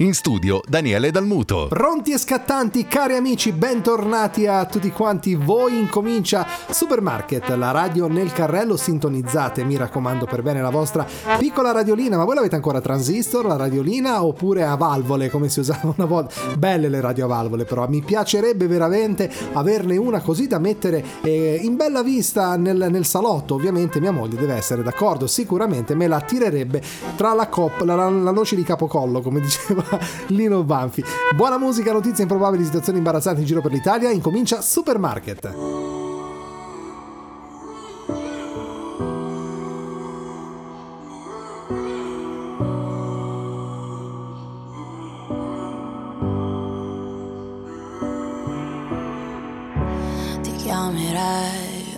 In studio Daniele Dalmuto. Pronti e scattanti, cari amici, bentornati a tutti quanti voi. Incomincia Supermarket, la radio nel carrello. Sintonizzate, mi raccomando, per bene la vostra piccola radiolina. Ma voi l'avete ancora a transistor, la radiolina, oppure a valvole, come si usava una volta? Belle le radio a valvole, però mi piacerebbe veramente averne una così da mettere eh, in bella vista nel, nel, salotto. Ovviamente mia moglie deve essere d'accordo, sicuramente me la tirerebbe tra la coppa, la, la, la noce di capocollo, come diceva Lino Banfi. Buona musica, notizie improbabili, situazioni imbarazzanti in giro per l'Italia. Incomincia Supermarket.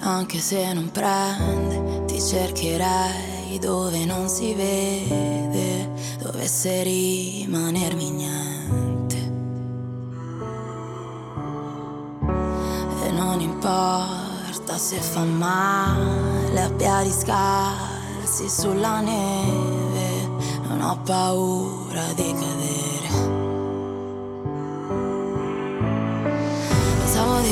Anche se non prende, ti cercherai dove non si vede dovesse rimanermi niente. E non importa se fa male a piedi scarsi sulla neve, non ho paura di cadere.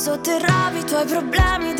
sotterravi i tuoi problemi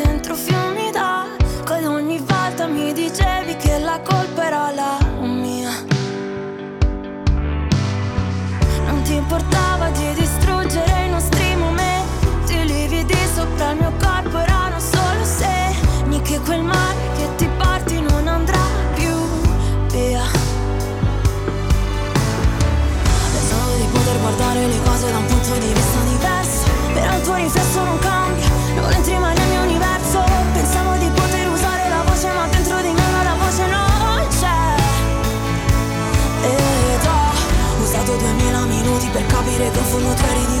per capire che in fondo tu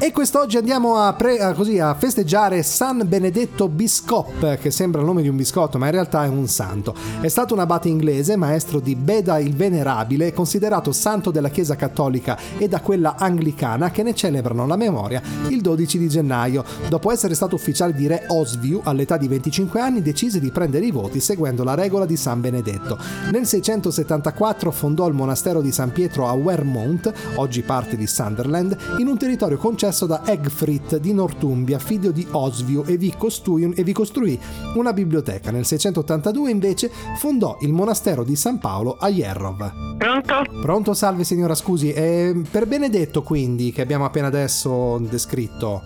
E quest'oggi andiamo a, pre- a così, a festeggiare San Benedetto Biscop, che sembra il nome di un biscotto, ma in realtà è un santo. È stato un abate inglese, maestro di Beda il Venerabile, considerato santo della Chiesa Cattolica e da quella anglicana che ne celebrano la memoria il 12 di gennaio. Dopo essere stato ufficiale di re Oswiu all'età di 25 anni, decise di prendere i voti seguendo la regola di San Benedetto. Nel 674 fondò il monastero di San Pietro a Wermouth, oggi parte di Sunderland, in un territorio concesso da Egfrid di Northumbria, figlio di Oswiu, e vi, costruì, e vi costruì una biblioteca. Nel 682 invece fondò il monastero di San Paolo a Jerrov. Pronto? Pronto, salve signora, scusi, eh, per Benedetto quindi, che abbiamo appena adesso descritto.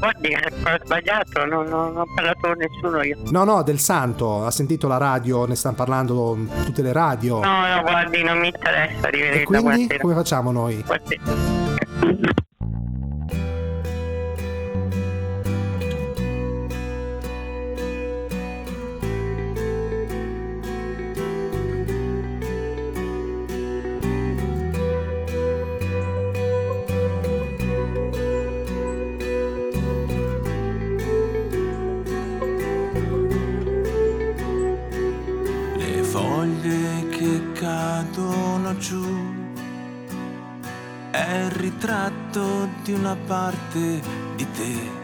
Guardi, ho sbagliato, non, non ho parlato con nessuno io. No, no, del santo, ha sentito la radio, ne stanno parlando tutte le radio. No, no, guardi, non mi interessa, e arrivederci. quindi come facciamo noi? Guardi. Cadono giù è il ritratto di una parte di te.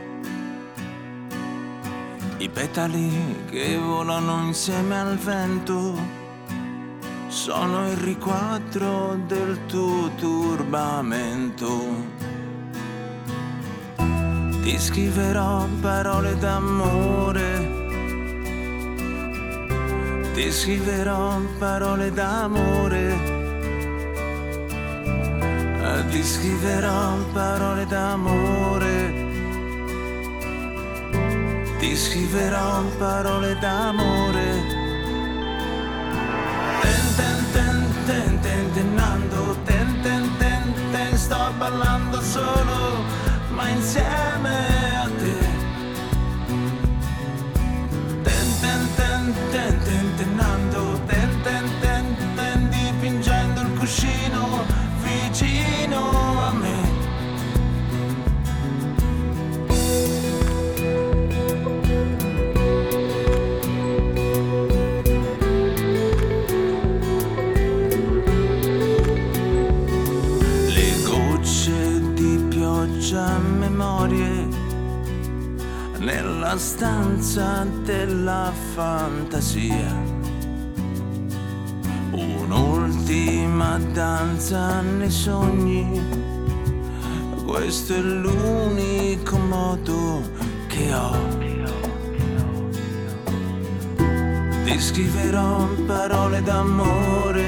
I petali che volano insieme al vento sono il riquadro del tuo turbamento. Ti scriverò parole d'amore ti scriverò parole d'amore, ti scriverò parole d'amore, ti scriverò parole d'amore. Ten ten ten ten ten tenando, ten ten ten ten sto ballando solo, ma insieme vicino a me Le gocce di pioggia memorie nella stanza della fantasia. Un'ultima danza nei sogni, questo è l'unico modo che ho. Ti scriverò parole d'amore,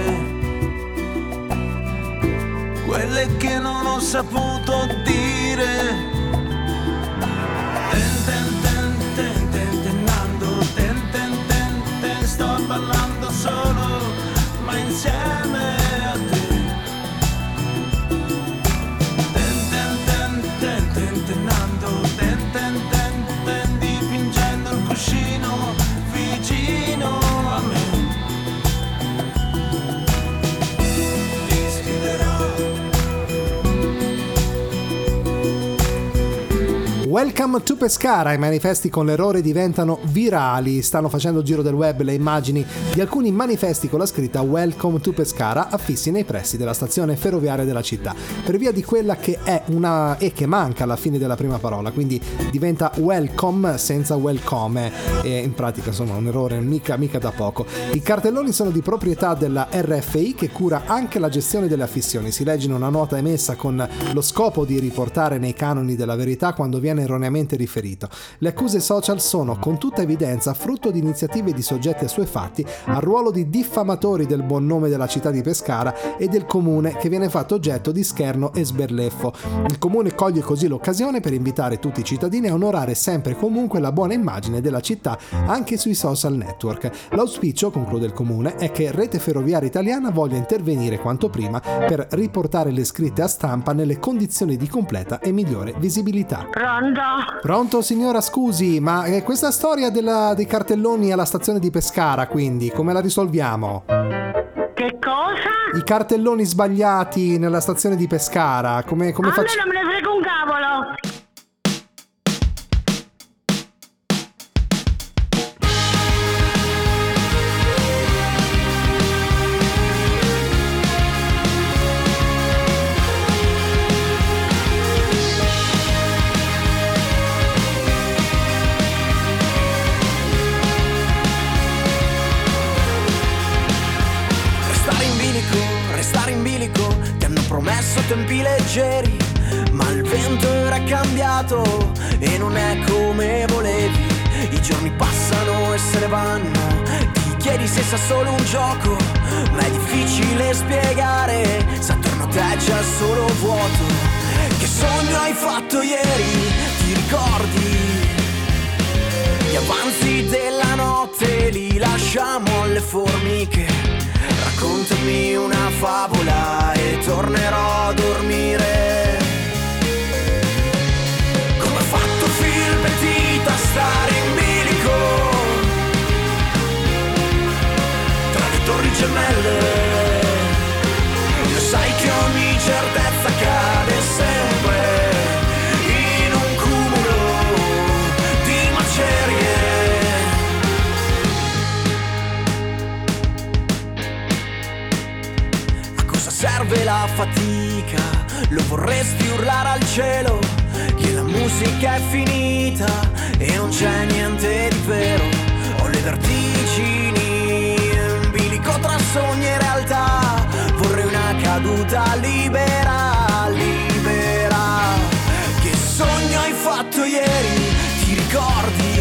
quelle che non ho saputo dire. Ma insieme Welcome to Pescara, i manifesti con l'errore diventano virali, stanno facendo giro del web le immagini di alcuni manifesti con la scritta Welcome to Pescara affissi nei pressi della stazione ferroviaria della città, per via di quella che è una e che manca alla fine della prima parola, quindi diventa welcome senza welcome. E in pratica insomma un errore mica, mica da poco. I cartelloni sono di proprietà della RFI che cura anche la gestione delle affissioni, si legge in una nota emessa con lo scopo di riportare nei canoni della verità quando viene erroneamente riferito. Le accuse social sono con tutta evidenza frutto di iniziative di soggetti assuefatti al ruolo di diffamatori del buon nome della città di Pescara e del comune che viene fatto oggetto di scherno e sberleffo. Il comune coglie così l'occasione per invitare tutti i cittadini a onorare sempre e comunque la buona immagine della città anche sui social network. L'auspicio, conclude il comune, è che Rete Ferroviaria Italiana voglia intervenire quanto prima per riportare le scritte a stampa nelle condizioni di completa e migliore visibilità. Pronto? Pronto signora, scusi, ma eh, questa storia della- dei cartelloni alla stazione di Pescara, quindi, come la risolviamo? Che cosa? I cartelloni sbagliati nella stazione di Pescara, come, come a me facciamo? non me ne frega un cavolo, cambiato e non è come volevi. I giorni passano e se ne vanno, ti chiedi se sia solo un gioco, ma è difficile spiegare se attorno a te c'è solo vuoto. Che sogno hai fatto ieri? Ti ricordi? Gli avanzi della notte li lasciamo alle formiche. Raccontami una favola e tornerò a dormire. Gemelle. Sai che ogni certezza cade sempre in un cumulo di macerie. A cosa serve la fatica? Lo vorresti urlare al cielo che la musica è finita e non c'è niente di vero. Ho le vertigini sogni e realtà. Vorrei una caduta libera, libera. Che sogno hai fatto ieri? Ti ricordi?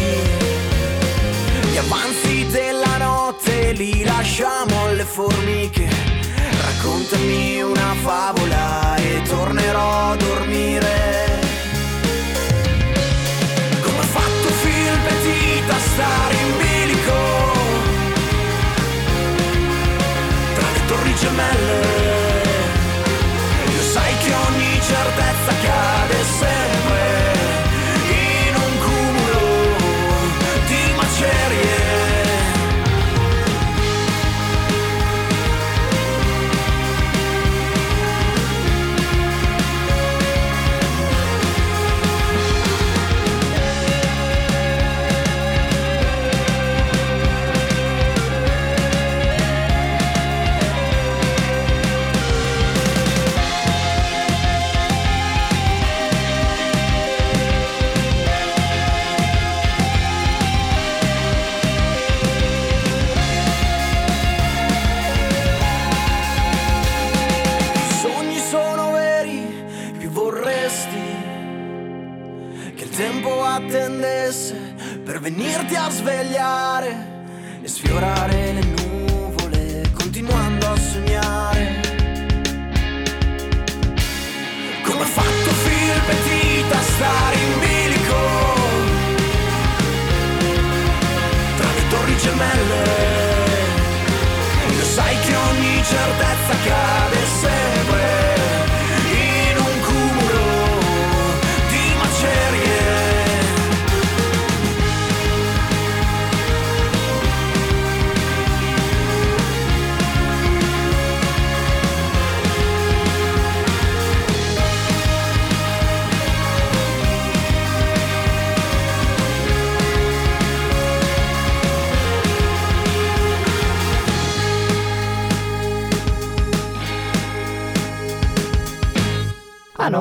Gli avanzi della notte li lasciamo alle formiche. Raccontami una favola e tornerò a dormire. Come ha fatto Phil Petit a stare le torri gemelle.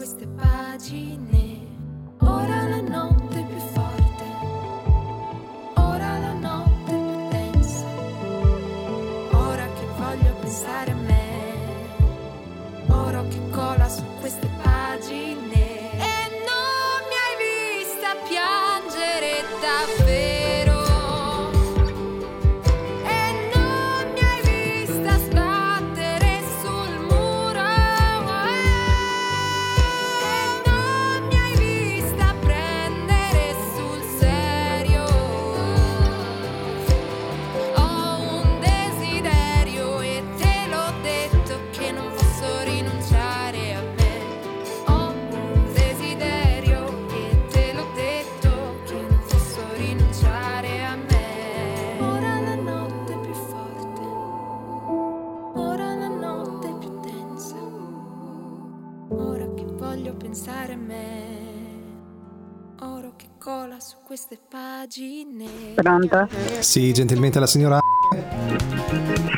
Queste pagine. Ora la notte Pronto? Sì, gentilmente la signora.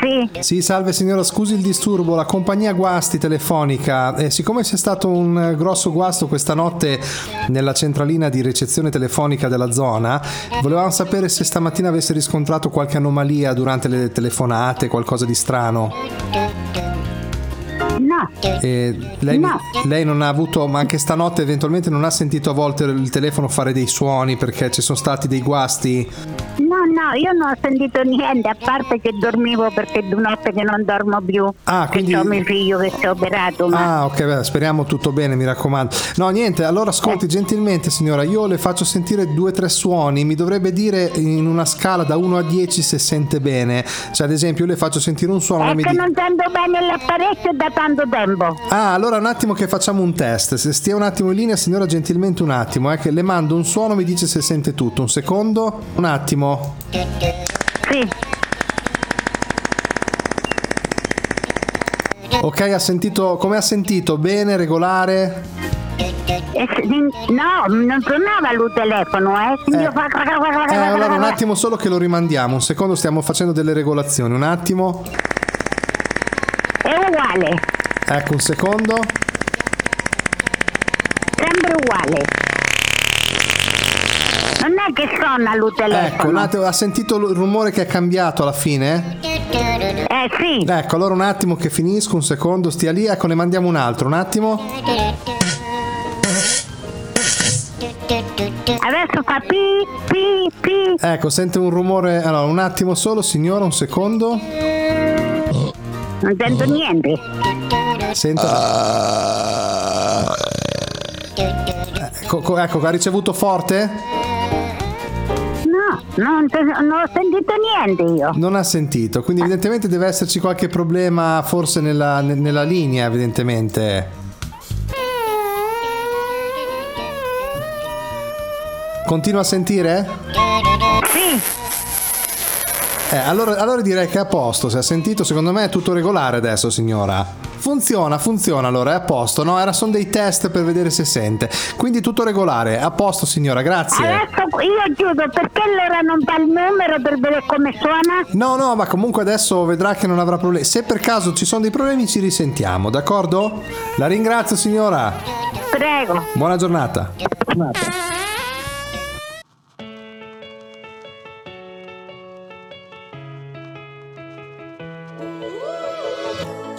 Sì, Sì, salve signora, scusi il disturbo, la compagnia Guasti telefonica, eh, siccome c'è stato un grosso guasto questa notte nella centralina di ricezione telefonica della zona, volevamo sapere se stamattina avesse riscontrato qualche anomalia durante le telefonate, qualcosa di strano. No, E lei, No. lei non ha avuto, ma anche stanotte eventualmente non ha sentito a volte il telefono fare dei suoni perché ci sono stati dei guasti? no, no, io non ho sentito niente, a parte che dormivo perché due notte che non dormo più. Ah, quindi- Che ho mio figlio che si è operato, ma Ah, ok, beh, speriamo tutto bene, mi raccomando. No, niente, allora ascolti gentilmente, signora, io le faccio sentire due o tre suoni, mi dovrebbe dire in una scala da 1 a 10 se sente bene. Cioè, ad esempio, io le faccio sentire un suono, lei mi non sento bene l'apparecchio da tanto tempo. Ah, allora un attimo che facciamo un test. Se stia un attimo in linea, signora, gentilmente un attimo, eh, che le mando un suono, mi dice se sente tutto. Un secondo, un attimo. Sì, Ok, ha sentito, come ha sentito? Bene, regolare? E se- no, non suonava lui telefono, eh. Eh. Eh, allora un attimo solo che lo rimandiamo. Un secondo, stiamo facendo delle regolazioni. Un attimo. È uguale, Ecco, un secondo. sempre uguale. Non è che suona lui Ecco, un telefono. attimo, ha sentito il rumore che è cambiato alla fine? Eh sì, Ecco, allora un attimo che finisco, un secondo, stia lì, ecco, ne mandiamo un altro, un attimo. adesso fa pi, pi, pi. Ecco, sente un rumore, allora un attimo solo, signora, un secondo. Non sento niente. Senta. Ecco, co- ecco, ha ricevuto forte? No, non, non ho sentito niente io. Non ha sentito, quindi evidentemente deve esserci qualche problema forse nella, ne- nella linea, evidentemente. Continua a sentire? Eh, allora, allora direi che è a posto, se ha sentito, secondo me è tutto regolare adesso, signora. Funziona, funziona, allora è a posto, no? Era, sono dei test per vedere se sente. Quindi tutto regolare, a posto, signora, grazie. adesso io chiudo perché allora non fa il numero per vedere come suona? No, no, ma comunque adesso vedrà che non avrà problemi. Se per caso ci sono dei problemi ci risentiamo, d'accordo? La ringrazio, signora. Prego. Buona giornata.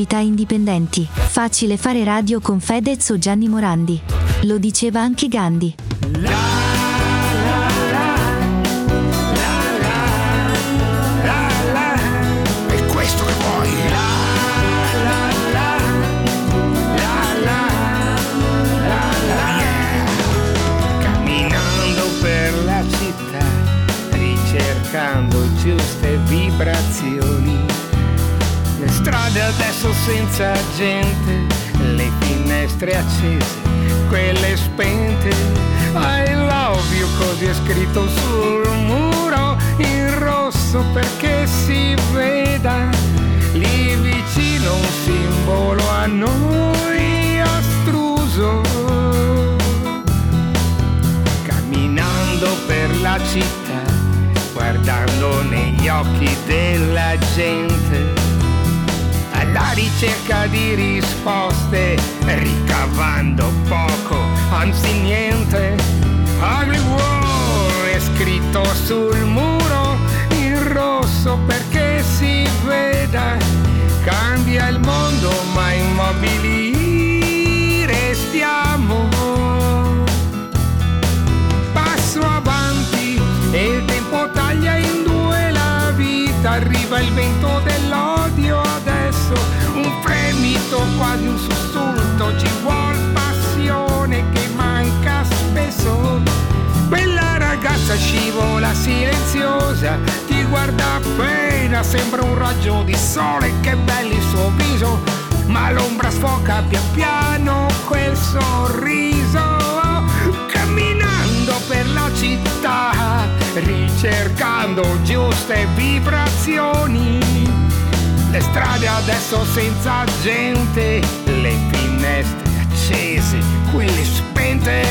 Novità indipendenti. Facile fare radio con Fedez o Gianni Morandi. Lo diceva anche Gandhi. È senza gente, le finestre accese, quelle spente. I love you, così è scritto sul muro in rosso perché si veda lì vicino un simbolo a noi astruso. Camminando per la città, guardando negli occhi della gente, alla ricerca di risposte, ricavando poco, anzi niente. Ugly War è scritto sul muro in rosso perché si veda, cambia il mondo ma immobili restiamo passo avanti e il tempo taglia in due la vita, arriva il vento dell'odio quasi un sussulto, ci vuol passione che manca spesso. Quella ragazza scivola silenziosa, ti guarda appena, sembra un raggio di sole, che bello il suo viso, ma l'ombra sfoca pian piano quel sorriso camminando per la città, ricercando giuste vibrazioni. Le strade adesso senza gente, le finestre accese, quelle spente.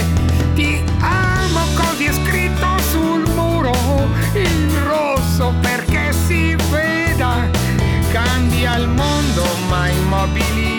Ti amo così è scritto sul muro, in rosso perché si veda. Cambia il mondo ma immobili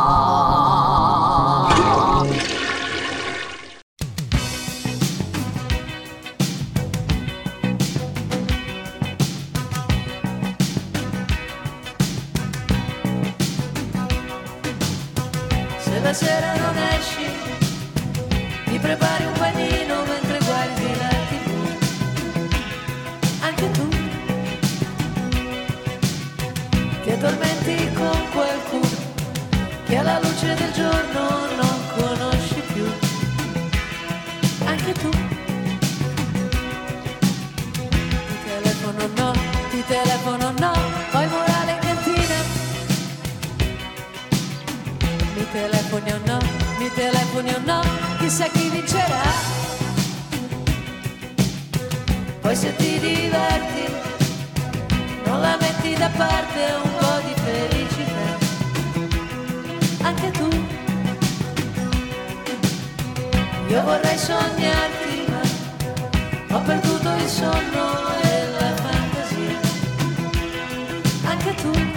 Chissà chi vincerà. Poi se ti diverti, non la metti da parte un po' di felicità. Anche tu, Io vorrei sognarti, ma ho perduto il sonno e la fantasia. Anche tu.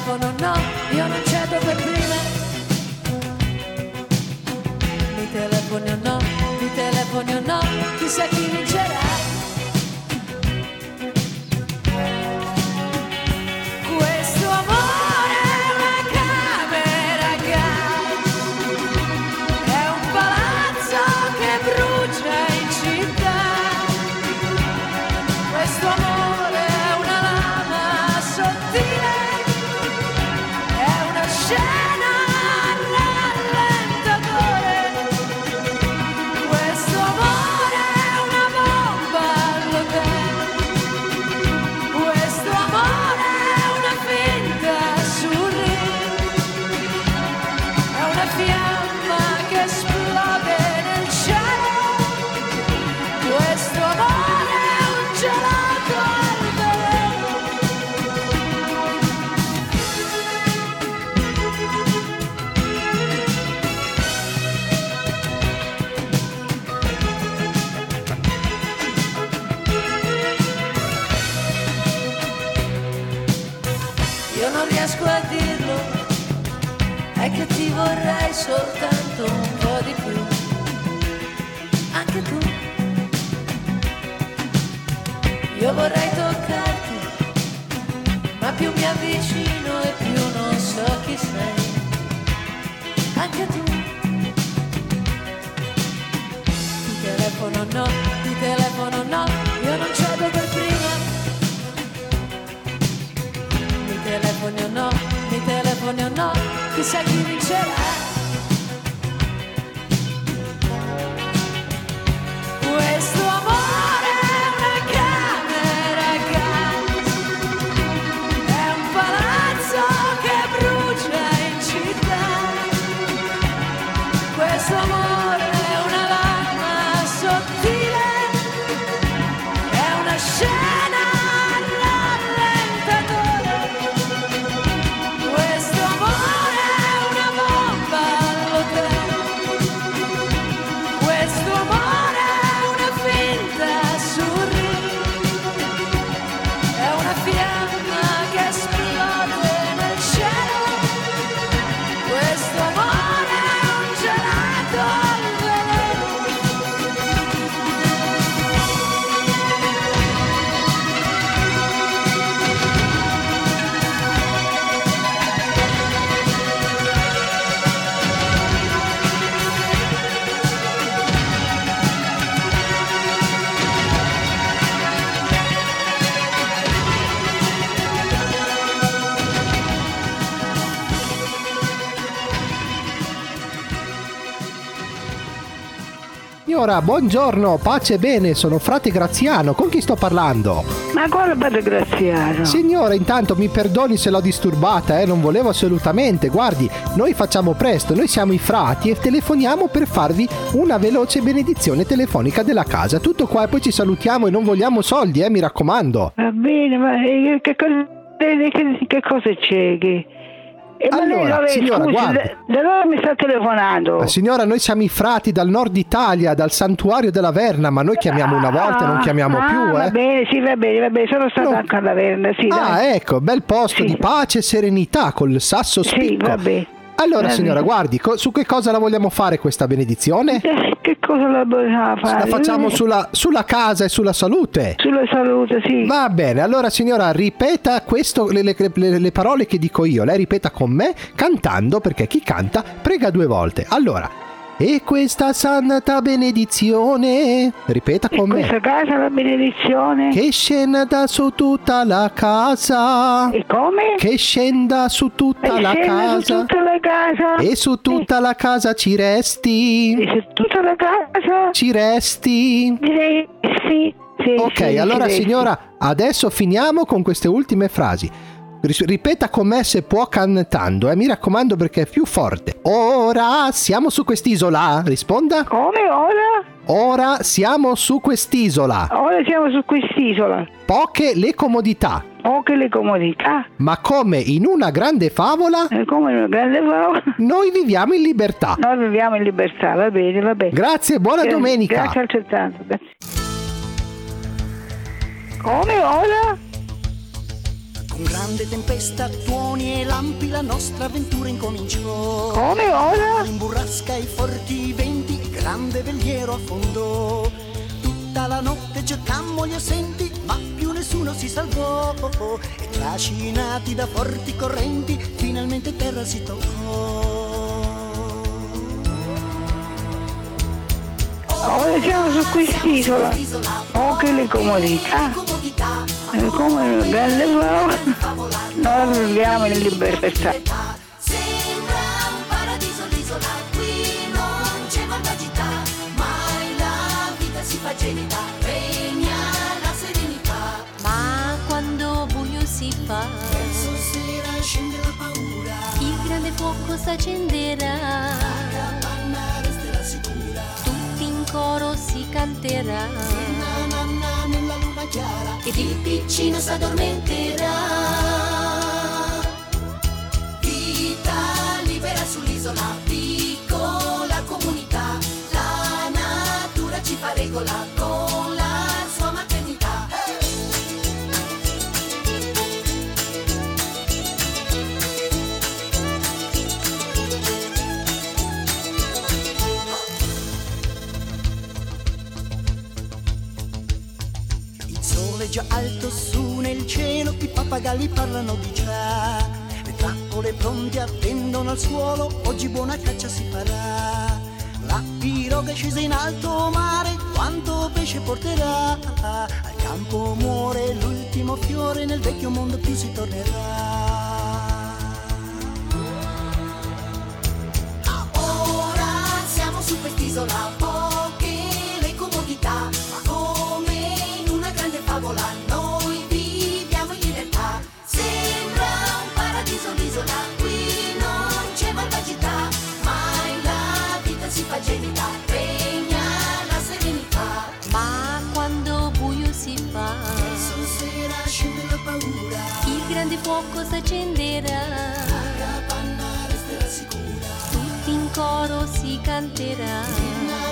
Telefono no, io non cedo per prima. Mi telefoni o no, mi telefoni o no, chissà chi vincerà. Signora, buongiorno, pace e bene, sono frate Graziano, con chi sto parlando? Ma quale padre Graziano? Signora, intanto mi perdoni se l'ho disturbata, eh, non volevo assolutamente. Guardi, noi facciamo presto, noi siamo i frati e telefoniamo per farvi una veloce benedizione telefonica della casa. Tutto qua e poi ci salutiamo e non vogliamo soldi, eh, mi raccomando. Va bene, ma eh, che, cosa, che cosa c'è? Che... Eh, Allora, signora, scusi, guardi. da, dove mi sta telefonando? Ma signora, noi siamo i frati dal nord Italia, dal santuario della Verna, ma noi chiamiamo una volta e non chiamiamo ah, più, Va eh. bene, sì, va bene, va bene, sono stata anche alla Verna, sì, Ah, dai. ecco, bel posto di pace e serenità col sasso spicco. vabbè. Allora, Va signora, guardi, co- su che cosa la vogliamo fare questa benedizione? Eh, Che cosa la vogliamo fare? La facciamo Eh, sulla, sulla casa e sulla salute. Sulla salute, sì. Va bene, allora signora, ripeta questo, le, le- le- le parole che dico io. Lei ripeta con me cantando, perché chi canta prega due volte. Allora, e questa santa benedizione, ripeta con me. Questa casa la benedizione. Che scenda su tutta la casa. E come? Che scenda su tutta E la casa. su tutta la casa. E su tutta la casa ci resti. E su tutta la casa. Ci resti. Direi sì. sì Ok, sì, allora signora, adesso finiamo con queste ultime frasi. Ripeta con me se può cantando, eh, mi raccomando perché è più forte. Ora siamo su quest'isola, risponda. Come ora? Ora siamo su quest'isola. Ora siamo su quest'isola. Poche le comodità. Poche le comodità. Ma come in una grande favola, E come in una grande favola. noi viviamo in libertà. Noi viviamo in libertà, va bene, va bene. Grazie, buona Grazie, domenica. Grazie altrettanto. Grazie. Come ora? Con grande tempesta, tuoni e lampi la nostra avventura incominciò. Come ora? In burrasca i forti venti, grande veliero affondò. Tutta la notte cercammo gli assenti, ma più nessuno si salvò. E trascinati da forti correnti, finalmente terra si toccò. Ora siamo su quest'isola. Poche le comodità. Come una grande favola. Noi viviamo in libertà. Sembra un paradiso l'isola, qui non c'è malvagità, mai la vita si fa gelida, regna la serenità. Ma quando buio si fa, Verso sera scende la paura, il grande fuoco s'accenderà. la panna resterà sicura. Tutti in coro si canterà. Chiara. Ed il piccino s'addormenterà. Vita libera sull'isola, piccola comunità, la natura ci fa regola pappagalli parlano di già. Le trappole pronte attendono al suolo, oggi buona caccia si farà. La piroga è scesa in alto mare, quanto pesce porterà? Al campo muore l'ultimo fiore, nel vecchio mondo più si tornerà. Ora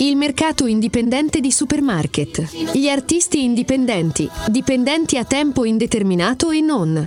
Il mercato indipendente di supermarket. Gli artisti indipendenti, dipendenti a tempo indeterminato e non.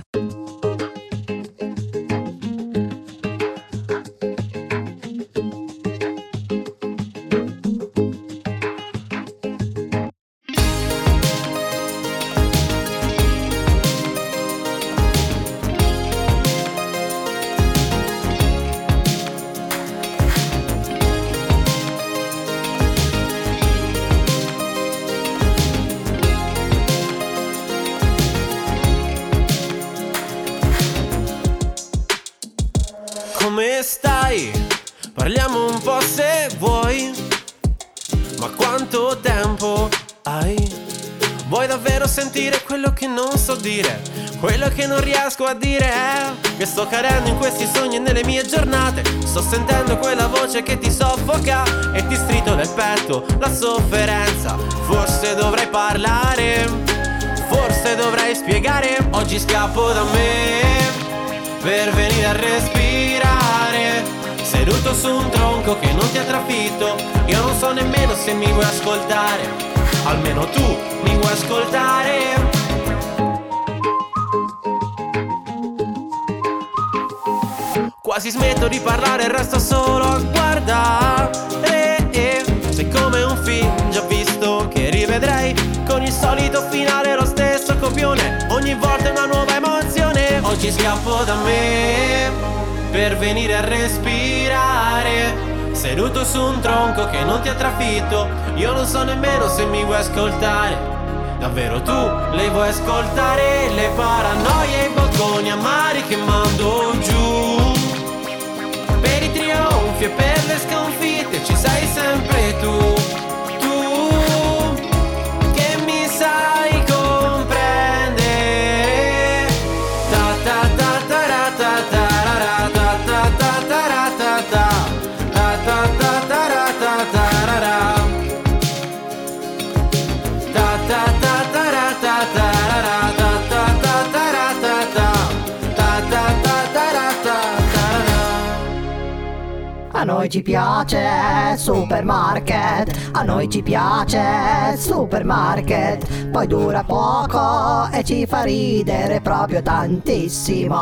Riesco a dire è che sto cadendo in questi sogni e nelle mie giornate. Sto sentendo quella voce che ti soffoca e ti strito nel petto la sofferenza. Forse dovrei parlare, forse dovrei spiegare. Oggi scappo da me per venire a respirare Seduto su un tronco che non ti ha trafitto Io non so nemmeno se mi vuoi ascoltare Almeno tu mi vuoi ascoltare Quasi smetto di parlare e resto solo a guardare. Sei come un film già visto che rivedrei. Con il solito finale lo stesso copione. Ogni volta una nuova emozione. Oggi scappo da me per venire a respirare. Seduto su un tronco che non ti ha trafitto. Io non so nemmeno se mi vuoi ascoltare. Davvero tu le vuoi ascoltare? Le paranoie e i bocconi amari che mando giù trionfi e per le sconfitte ci sei sempre Tu A noi ci piace Supermarket, a noi ci piace Supermarket, poi dura poco e ci fa ridere proprio tantissimo.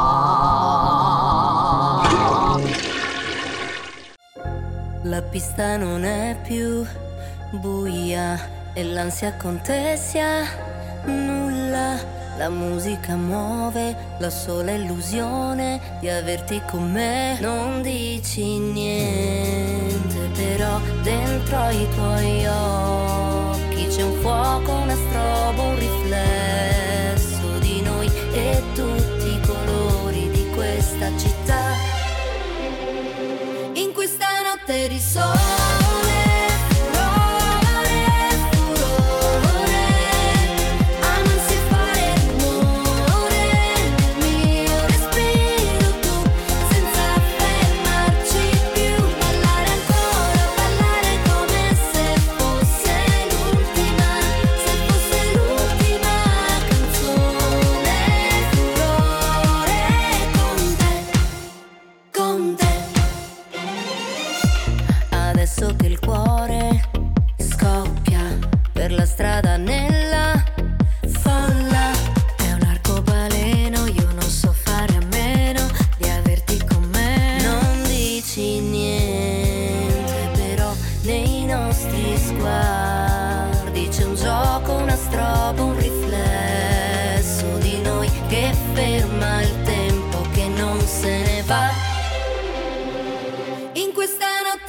La pista non è più buia e l'ansia contestia nulla. La musica muove la sola illusione di averti con me. Non dici niente, però dentro i tuoi occhi c'è un fuoco, una strobo, un riflesso di noi e tutti i colori di questa città. In questa notte di sole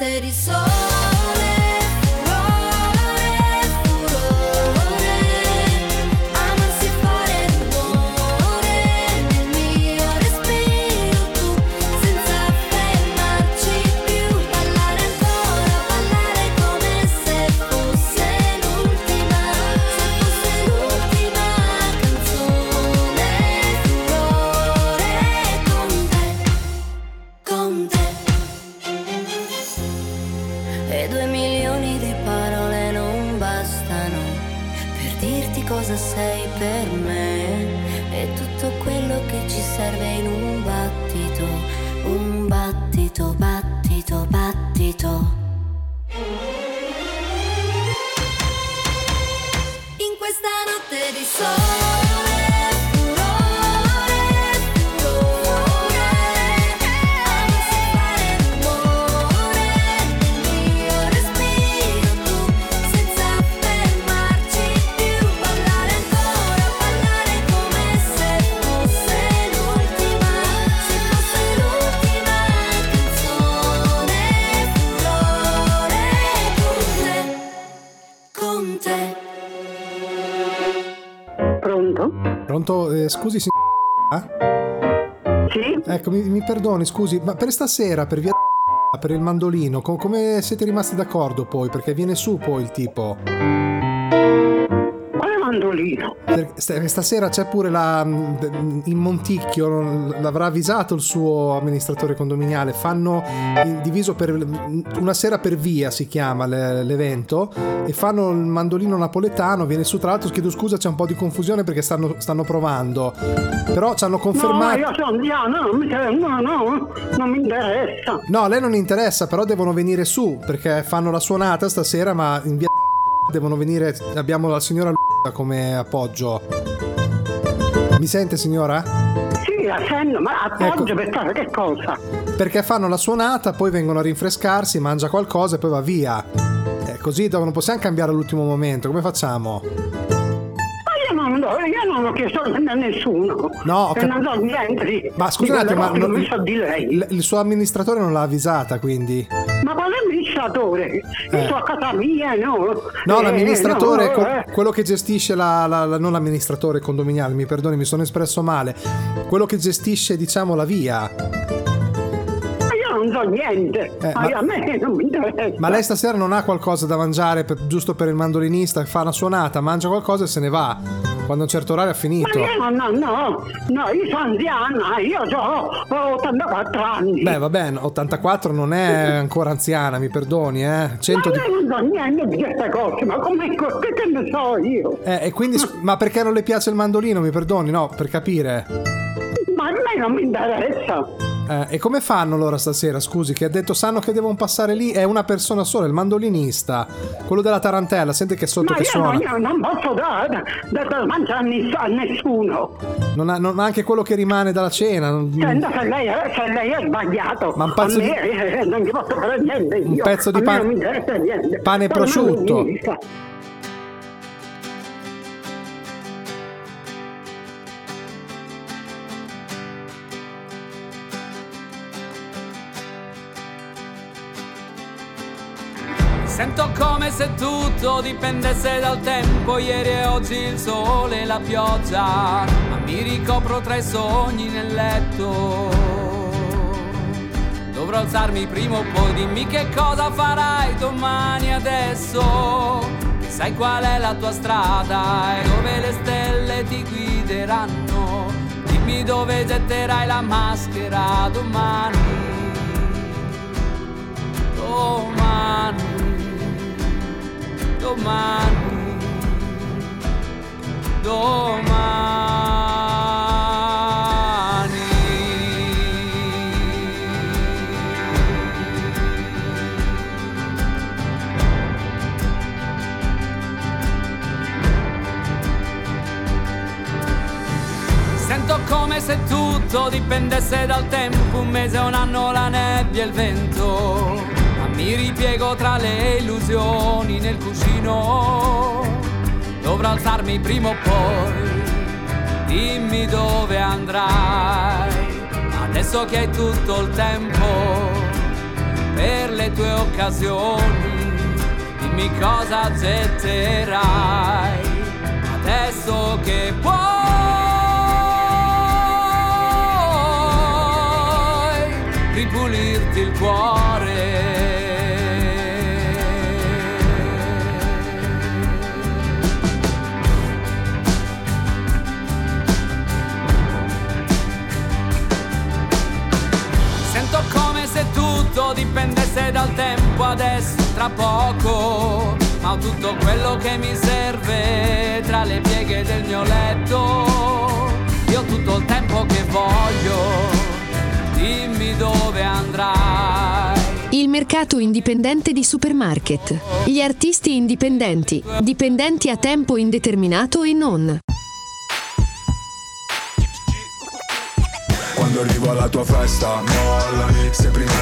questa notte di Pronto? Eh, scusi, signor. Sì? Ecco, mi, mi perdoni, scusi, ma per stasera, per via per il mandolino, co- come siete rimasti d'accordo poi? Perché viene su poi il tipo. St- stasera c'è pure la. In Monticchio, l'avrà avvisato il suo amministratore condominiale. Fanno il diviso per. Una sera per via si chiama le- l'evento. E fanno il mandolino napoletano. Viene su, tra l'altro, chiedo scusa, c'è un po' di confusione perché stanno, stanno provando. Però ci hanno confermato. No, io sono anziano, non mi, no, no, non mi interessa. No, lei non interessa, però devono venire su perché fanno la suonata stasera, ma in via devono venire. Abbiamo la signora come appoggio. Mi sente, signora? Sì, la sento, ma appoggio Ecco. per fare che cosa? Perché fanno la suonata, poi vengono a rinfrescarsi, mangia qualcosa e poi va via. Eh, così non possiamo cambiare all'ultimo momento. Come facciamo? Ma io non, ho chiesto a nessuno. No, cap- non so niente Ma attimo, ma che non- so di lei. l- il suo amministratore non l'ha avvisata, quindi. Ma quale amministratore? Eh. Io sto a casa mia, no? No, Eh, l'amministratore, no, eh. quello che gestisce la, la- la- non l'amministratore condominiale, mi perdoni, mi sono espresso male. Quello che gestisce, diciamo, la via. Ma io non so niente. Eh, ma ma- a me non mi interessa. Ma lei stasera non ha qualcosa da mangiare per- giusto per il mandolinista? Fa una suonata, mangia qualcosa e se ne va. Quando a un certo orario ha Ma finito. io no, no, no, no, io sono anziana, io ho 84 anni. Beh, va bene, 84 non è ancora anziana, mi perdoni, eh. 100 ma di- non so niente di queste cose, ma come che che ne so io? Eh, e quindi, sc- ma perché non le piace il mandolino, mi perdoni? No, per capire. Ma a me non mi interessa. Eh, e come fanno loro stasera? Scusi, che ha detto sanno che devono passare lì. È una persona sola, il mandolinista, quello della tarantella. Sente che sotto Ma che io, suona. non, io non posso dare da, da mangiare a nis- a nessuno. Non ha, non ha anche quello che rimane dalla cena. Senta, se lei, è- se lei è sbagliato, Ma un pezzo a me, di- eh, non gli posso fare niente. Io. Un pezzo di me pane- e prosciutto. Se tutto dipendesse dal tempo, ieri e oggi il sole e la pioggia, ma mi ricopro tra i sogni nel letto. Dovrò alzarmi prima o poi, dimmi che cosa farai domani adesso. Sai qual è la tua strada e dove le stelle ti guideranno. Dimmi dove getterai la maschera domani. Domani domani, domani. Sento come se tutto dipendesse dal tempo, un mese, un anno, la nebbia e il vento. Ma mi ripiego tra le illusioni nel cuscino. Dovrò alzarmi prima o poi, dimmi dove andrai. Adesso che hai tutto il tempo per le tue occasioni, dimmi cosa getterai. Adesso che puoi ripulirti il cuore. Tutto dipendesse dal tempo adesso, tra poco. Ma ho tutto quello che mi serve tra le pieghe del mio letto. Io ho tutto il tempo che voglio, dimmi dove andrai. Il mercato indipendente di supermarket. Gli artisti indipendenti, dipendenti a tempo indeterminato e non. Quando arrivo alla tua festa, mollami Se prima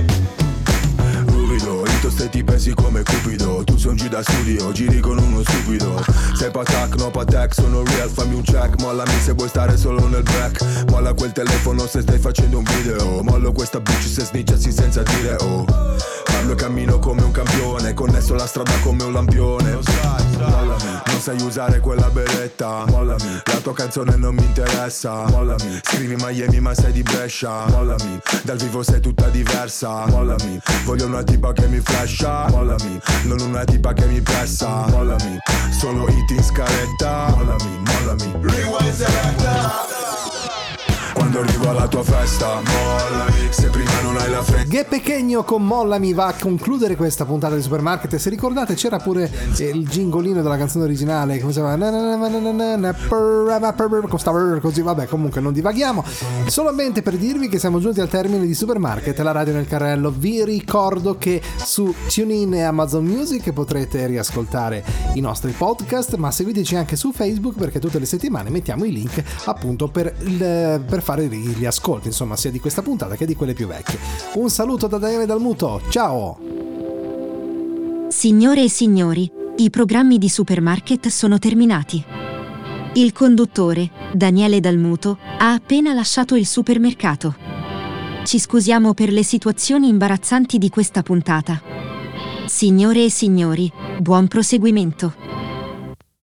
Ste ti pesi come cupido. Tu sei un G da studio, giri con uno stupido. Sei patac, no patac, sono real, fammi un check. Mollami se vuoi stare solo nel back. Molla quel telefono se stai facendo un video. Mollo questa bitch se snitchassi senza dire oh. Parlo e cammino come un campione Connesso la strada come un lampione Mollami, non sai usare quella beretta. Mollami, la tua canzone non mi interessa. Mollami, scrivi Miami ma sei di Brescia. Mollami, dal vivo sei tutta diversa. Mollami, voglio una tipa che mi flasha. Mollami, non una tipa che mi pressa. Mollami, solo hit in scaletta. Mollami, mollami. Rewind selecta quando arrivo alla tua festa Mollami Se prima non hai la freccia Che Pechegno con Mollami va a concludere questa puntata di Supermarket. Se ricordate c'era pure eh, il gingolino della canzone originale, per- stava Così, vabbè, comunque non divaghiamo. Solamente per dirvi che siamo giunti al termine di Supermarket, la radio nel carrello. Vi ricordo che su TuneIn e Amazon Music potrete riascoltare i nostri podcast, ma seguiteci anche su Facebook perché tutte le settimane mettiamo i link appunto per, il- per fare gli ascolti, insomma, sia di questa puntata che di quelle più vecchie. Un saluto da Daniele Dalmuto, ciao! Signore e signori, i programmi di Supermarket sono terminati. Il conduttore, Daniele Dalmuto, ha appena lasciato il supermercato. Ci scusiamo per le situazioni imbarazzanti di questa puntata. Signore e signori, buon proseguimento.